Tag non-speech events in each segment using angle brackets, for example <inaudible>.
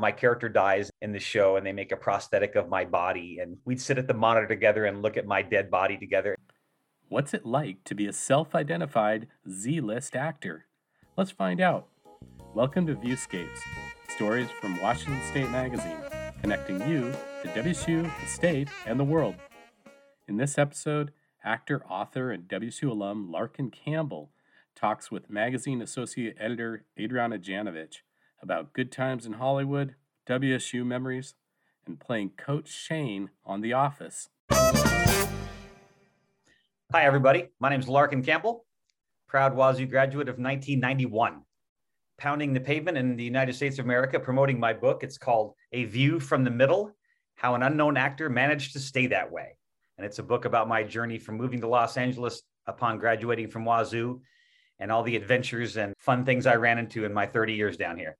My character dies in the show and they make a prosthetic of my body. And we'd sit at the monitor together and look at my dead body together. What's it like to be a self identified Z list actor? Let's find out. Welcome to Viewscapes, stories from Washington State Magazine, connecting you to WSU, the state, and the world. In this episode, actor, author, and WSU alum Larkin Campbell talks with magazine associate editor Adriana Janovich about good times in Hollywood, WSU memories, and playing Coach Shane on The Office. Hi, everybody. My name is Larkin Campbell, proud Wazoo graduate of 1991. Pounding the pavement in the United States of America, promoting my book. It's called A View from the Middle How an Unknown Actor Managed to Stay That Way. And it's a book about my journey from moving to Los Angeles upon graduating from Wazoo and all the adventures and fun things I ran into in my 30 years down here.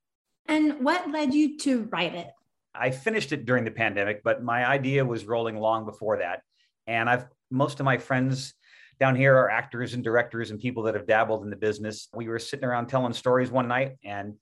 And what led you to write it? I finished it during the pandemic, but my idea was rolling long before that. And I've most of my friends down here are actors and directors and people that have dabbled in the business. We were sitting around telling stories one night and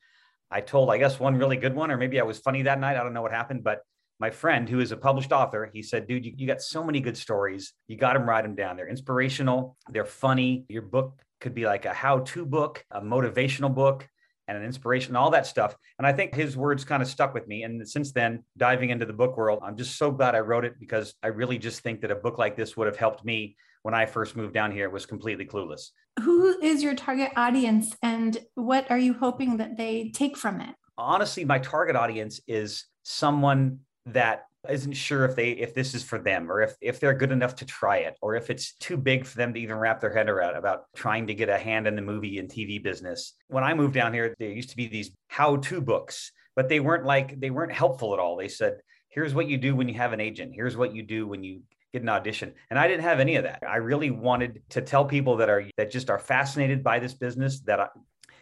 I told, I guess, one really good one, or maybe I was funny that night. I don't know what happened, but my friend who is a published author, he said, dude, you, you got so many good stories. You got them, write them down. They're inspirational. They're funny. Your book could be like a how-to book, a motivational book, and an inspiration, all that stuff. And I think his words kind of stuck with me. And since then, diving into the book world, I'm just so glad I wrote it because I really just think that a book like this would have helped me when I first moved down here. Was completely clueless. Who is your target audience, and what are you hoping that they take from it? Honestly, my target audience is someone that isn't sure if they if this is for them or if if they're good enough to try it or if it's too big for them to even wrap their head around about trying to get a hand in the movie and TV business. When I moved down here, there used to be these how-to books, but they weren't like they weren't helpful at all. They said, "Here's what you do when you have an agent. Here's what you do when you get an audition." And I didn't have any of that. I really wanted to tell people that are that just are fascinated by this business that I,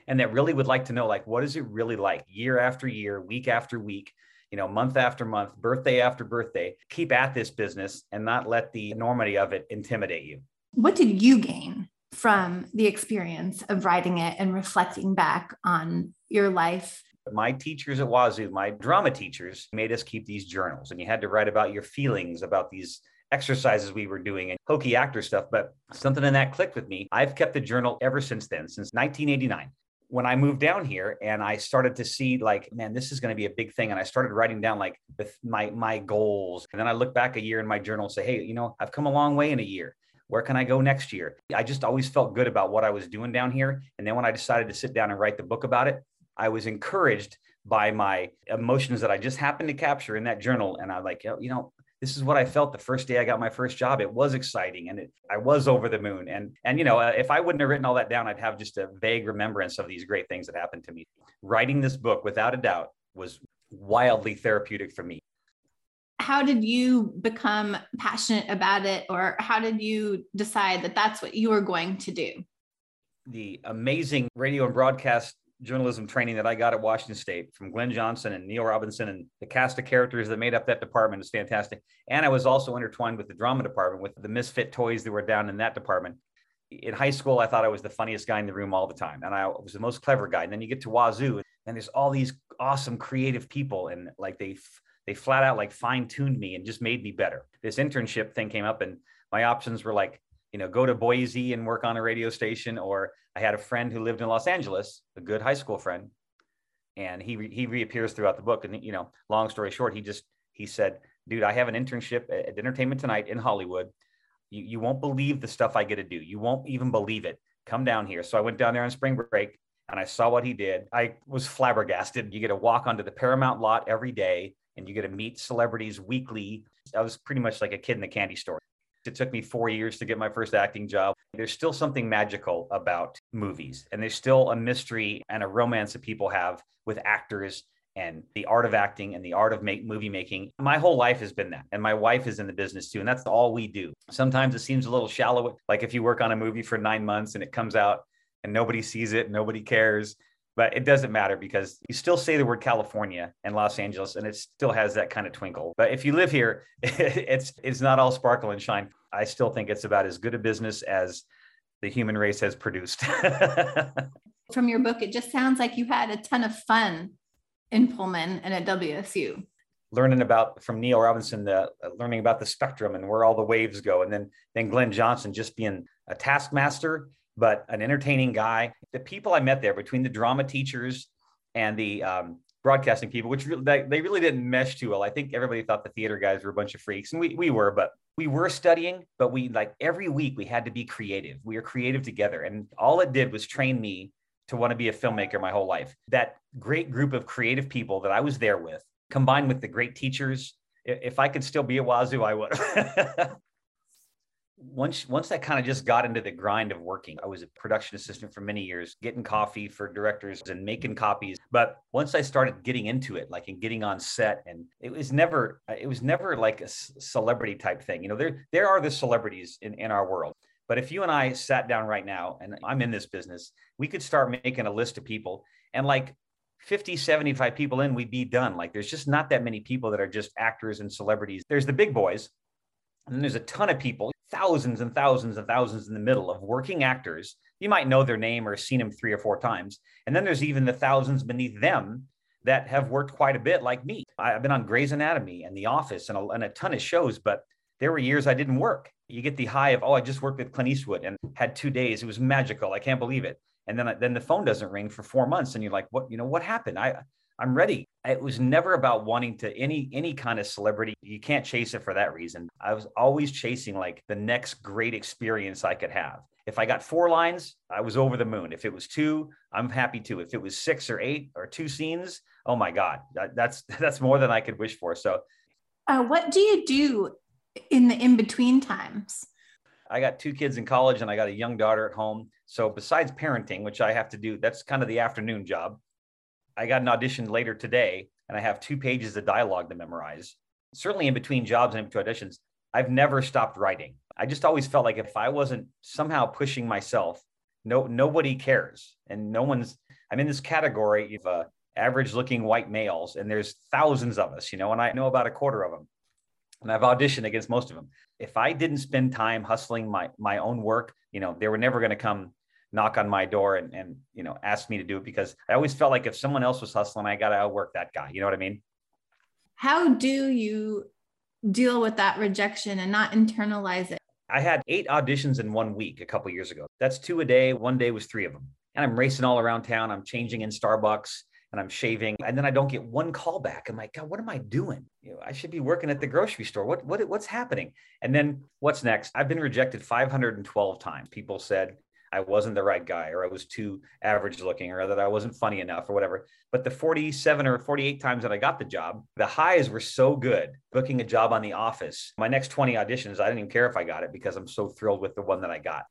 and that really would like to know like what is it really like year after year, week after week you know, month after month, birthday after birthday, keep at this business and not let the enormity of it intimidate you. What did you gain from the experience of writing it and reflecting back on your life? My teachers at Wazoo, my drama teachers, made us keep these journals, and you had to write about your feelings about these exercises we were doing and hokey actor stuff, but something in that clicked with me. I've kept the journal ever since then, since 1989 when I moved down here and I started to see like, man, this is going to be a big thing. And I started writing down like the, my, my goals. And then I look back a year in my journal and say, Hey, you know, I've come a long way in a year. Where can I go next year? I just always felt good about what I was doing down here. And then when I decided to sit down and write the book about it, I was encouraged by my emotions that I just happened to capture in that journal. And I like, oh, you know, this is what I felt the first day I got my first job. It was exciting and it, I was over the moon. And, and, you know, uh, if I wouldn't have written all that down, I'd have just a vague remembrance of these great things that happened to me. Writing this book, without a doubt, was wildly therapeutic for me. How did you become passionate about it, or how did you decide that that's what you were going to do? The amazing radio and broadcast journalism training that I got at Washington State from Glenn Johnson and Neil Robinson and the cast of characters that made up that department is fantastic. And I was also intertwined with the drama department with the misfit toys that were down in that department. In high school, I thought I was the funniest guy in the room all the time, and I was the most clever guy. And then you get to Wazoo, and there's all these awesome creative people, and like they they flat out like fine tuned me and just made me better. This internship thing came up, and my options were like you know, go to Boise and work on a radio station. Or I had a friend who lived in Los Angeles, a good high school friend, and he re- he reappears throughout the book. And you know, long story short, he just he said, "Dude, I have an internship at Entertainment Tonight in Hollywood. You you won't believe the stuff I get to do. You won't even believe it. Come down here." So I went down there on spring break and I saw what he did. I was flabbergasted. You get to walk onto the Paramount lot every day and you get to meet celebrities weekly. I was pretty much like a kid in the candy store. It took me four years to get my first acting job. There's still something magical about movies, and there's still a mystery and a romance that people have with actors and the art of acting and the art of make, movie making. My whole life has been that. And my wife is in the business too. And that's all we do. Sometimes it seems a little shallow. Like if you work on a movie for nine months and it comes out and nobody sees it, nobody cares but it doesn't matter because you still say the word California and Los Angeles and it still has that kind of twinkle. But if you live here, <laughs> it's it's not all sparkle and shine. I still think it's about as good a business as the human race has produced. <laughs> From your book, it just sounds like you had a ton of fun in Pullman and at WSU? Learning about from Neil Robinson, the uh, learning about the spectrum and where all the waves go, and then then Glenn Johnson just being a taskmaster, but an entertaining guy. The people I met there, between the drama teachers and the um, broadcasting people, which they, they really didn't mesh too well. I think everybody thought the theater guys were a bunch of freaks, and we we were, but we were studying, but we like every week we had to be creative. We were creative together. And all it did was train me to want to be a filmmaker my whole life. That great group of creative people that I was there with, combined with the great teachers, if I could still be at Wazoo, I would. <laughs> once once I kind of just got into the grind of working, I was a production assistant for many years, getting coffee for directors and making copies. But once I started getting into it, like and getting on set, and it was never uh, it was never like a celebrity type thing. You know, there there are the celebrities in in our world. But if you and I sat down right now, and I'm in this business, we could start making a list of people, and like 50, 75 people in, we'd be done. Like there's just not that many people that are just actors and celebrities. There's the big boys, and there's a ton of people thousands and thousands and thousands in the middle of working actors. You might know their name or seen them three or four times. And then there's even the thousands beneath them that have worked quite a bit, like me. I've been on Grey's Anatomy and The Office and a, and a ton of shows, but there were years I didn't work. You get the high of, oh, I just worked with Clint Eastwood and had two days. It was magical. I can't believe it. And then, then the phone doesn't ring for four months. And you're like, what, you know, what happened? I, I'm ready. It was never about wanting to any any kind of celebrity. You can't chase it for that reason. I was always chasing like the next great experience I could have. If I got four lines, I was over the moon. If it was two, I'm happy too. If it was six or eight or two scenes, oh my god, that, that's <laughs> that's more than I could wish for. So, uh, what do you do in the in between times? I got two kids in college and I got a young daughter at home. So besides parenting, which I have to do, that's kind of the afternoon job. I got an audition later today and I have two pages of dialogue to memorize. Certainly in between jobs and in between auditions, I've never stopped writing. I just always felt like if I wasn't somehow pushing myself, no nobody cares. And no one's I'm in this category of uh, average looking white males, and there's thousands of us, you know, and I know about a quarter of them. And I've auditioned against most of them. If I didn't spend time hustling my my own work, you know, they were never going to come knock on my door and, and you know ask me to do it because I always felt like if someone else was hustling, I got to outwork that guy. You know what I mean? How do you deal with that rejection and not internalize it? I had eight auditions in one week a couple years ago. That's two a day. One day was three of them. And I'm racing all around town. I'm changing in Starbucks and I'm shaving. And then I don't get one call back. I'm like, God, what am I doing? You know, I should be working at the grocery store. What, what, what's happening? And then what's next? I've been rejected 512 times. People said, I wasn't the right guy or I was too average looking or that I wasn't funny enough or whatever. But the 47 or 48 times that I got the job, the highs were so good. Booking a job on The Office, my next 20 auditions, I didn't even care if I got it because I'm so thrilled with the one that I got.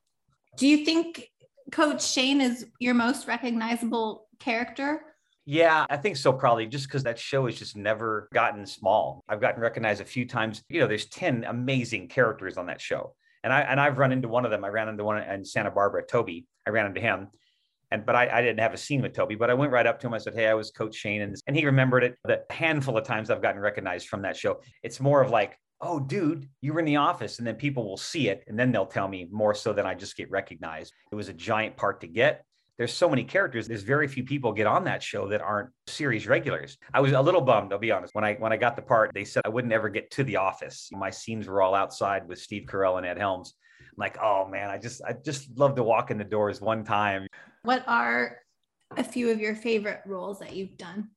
Do you think Coach Shane is your most recognizable character? Yeah, I think so, probably just because that show has just never gotten small. I've gotten recognized a few times. You know, there's 10 amazing characters on that show and I and I've run into one of them. I ran into one in Santa Barbara, Toby. I ran into him, and but I, I didn't have a scene with Toby. But I went right up to him. I said, "Hey, I was Coach Shane," and and he remembered it. The handful of times I've gotten recognized from that show, it's more of like, "Oh, dude, you were in the office," and then people will see it, and then they'll tell me more so than I just get recognized. It was a giant part to get there's so many characters. There's very few people get on that show that aren't series regulars. I was a little bummed, I'll be honest. When I when I got the part, they said I wouldn't ever get to the office. My scenes were all outside with Steve Carell and Ed Helms. I'm like, oh man, I just I just love to walk in the doors one time. What are a few of your favorite roles that you've done?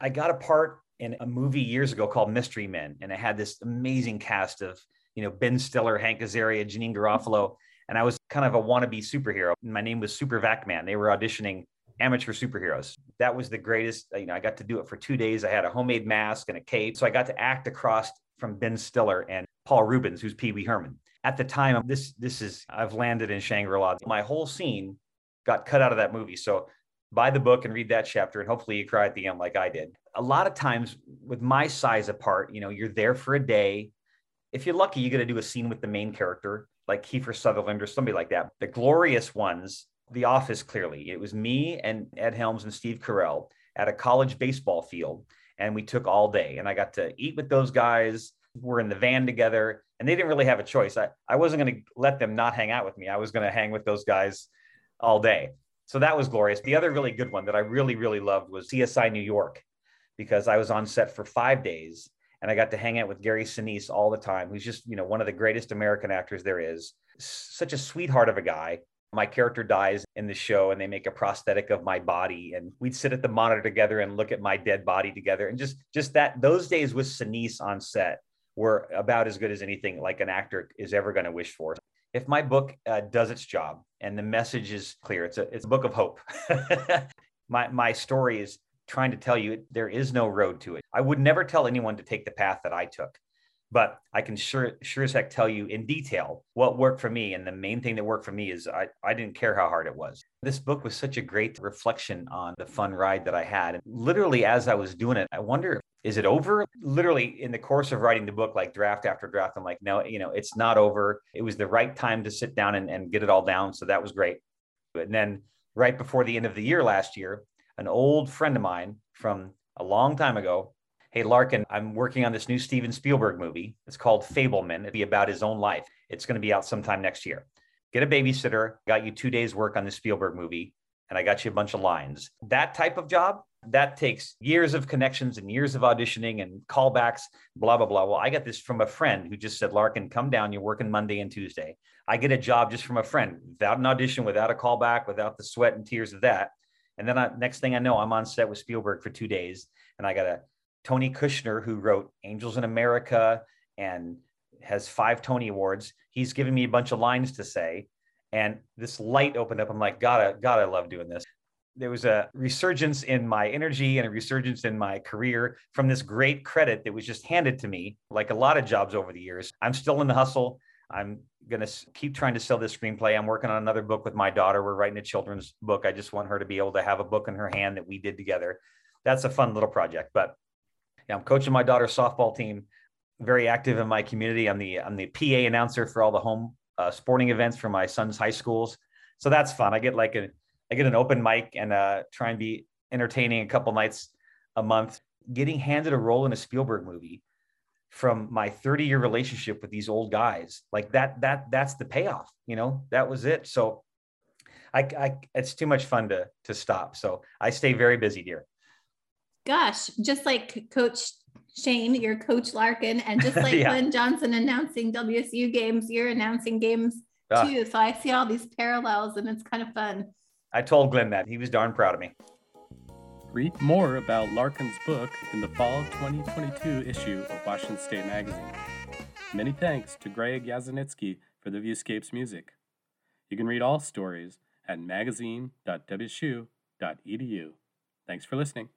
I got a part in a movie years ago called Mystery Men, and it had this amazing cast of you know Ben Stiller, Hank Azaria, Janeane Garofalo and I was kind of a wannabe superhero. My name was Super Vac Man. They were auditioning amateur superheroes. That was the greatest. Uh, you know, I got to do it for two days. I had a homemade mask and a cape, so I got to act across from Ben Stiller and Paul Reubens, who's Pee Wee Herman. At the time, this this is I've landed in Shangri La. My whole scene got cut out of that movie. So buy the book and read that chapter, and hopefully you cry at the end like I did. A lot of times with my size apart, you know, you're there for a day. If you're lucky, you get to do a scene with the main character like Kiefer Sutherland or somebody like that. The glorious ones, The Office, clearly. It was me and Ed Helms and Steve Carell at a college baseball field. And we took all day. And I got to eat with those guys. We're in the van together. And they didn't really have a choice. I, I wasn't going to let them not hang out with me. I was going to hang with those guys all day. So that was glorious. The other really good one that I really, really loved was CSI New York. because I was on set for five days and I got to hang out with Gary Sinise all the time, who's just, you know, one of the greatest American actors there is. Such a sweetheart of a guy. My character dies in the show and they make a prosthetic of my body and we'd sit at the monitor together and look at my dead body together and just just that those days with Sinise on set were about as good as anything like an actor is ever going to wish for. If my book uh, does its job and the message is clear, it's a it's a book of hope. <laughs> my my story is trying to tell you there is no road to it. I would never tell anyone to take the path that I took, but I can sure sure as heck tell you in detail what worked for me. And the main thing that worked for me is I, I didn't care how hard it was. This book was such a great reflection on the fun ride that I had. And literally as I was doing it, I wonder is it over? Literally in the course of writing the book, like draft after draft, I'm like, no, you know, it's not over. It was the right time to sit down and, and get it all down. So that was great. And then right before the end of the year last year, an old friend of mine from a long time ago. Hey, Larkin, I'm working on this new Steven Spielberg movie. It's called Fabelman. It'll be about his own life. It's going to be out sometime next year. Get a babysitter, got you two days' work on the Spielberg movie, and I got you a bunch of lines. That type of job, that takes years of connections and years of auditioning and callbacks, blah, blah, blah. Well, I got this from a friend who just said, Larkin, come down. You're working Monday and Tuesday. I get a job just from a friend without an audition, without a callback, without the sweat and tears of that. And then I, next thing I know, I'm on set with Spielberg for two days, and I got a Tony Kushner who wrote Angels in America and has five Tony Awards. He's giving me a bunch of lines to say, and this light opened up. I'm like, God, God, I love doing this. There was a resurgence in my energy and a resurgence in my career from this great credit that was just handed to me, like a lot of jobs over the years. I'm still in the hustle. I'm going to keep trying to sell this screenplay. I'm working on another book with my daughter. We're writing a children's book. I just want her to be able to have a book in her hand that we did together. That's a fun little project. But yeah, I'm coaching my daughter's softball team. Very active in my community. I'm the I'm the PA announcer for all the home uh, sporting events for my son's high schools. So that's fun. I get like a I get an open mic and uh, try and be entertaining a couple nights a month. Getting handed a role in a Spielberg movie from my 30 year relationship with these old guys. Like that that that's the payoff you know? That was it. So I, I it's too much fun to to stop. So i stay very busy dear. Gosh just like coach shane your coach larkin and just <laughs> like yeah. glenn johnson announcing wsu games you're announcing games uh, too. So i see all these parallels and it's kind of fun. I told glenn that. He was darn proud of me Read more about Larkin's book in the fall 2022 issue of Washington State Magazine. Many thanks to Greg Yazanitsky for the Viewscapes music. You can read all stories at magazine.wsu.edu. Thanks for listening.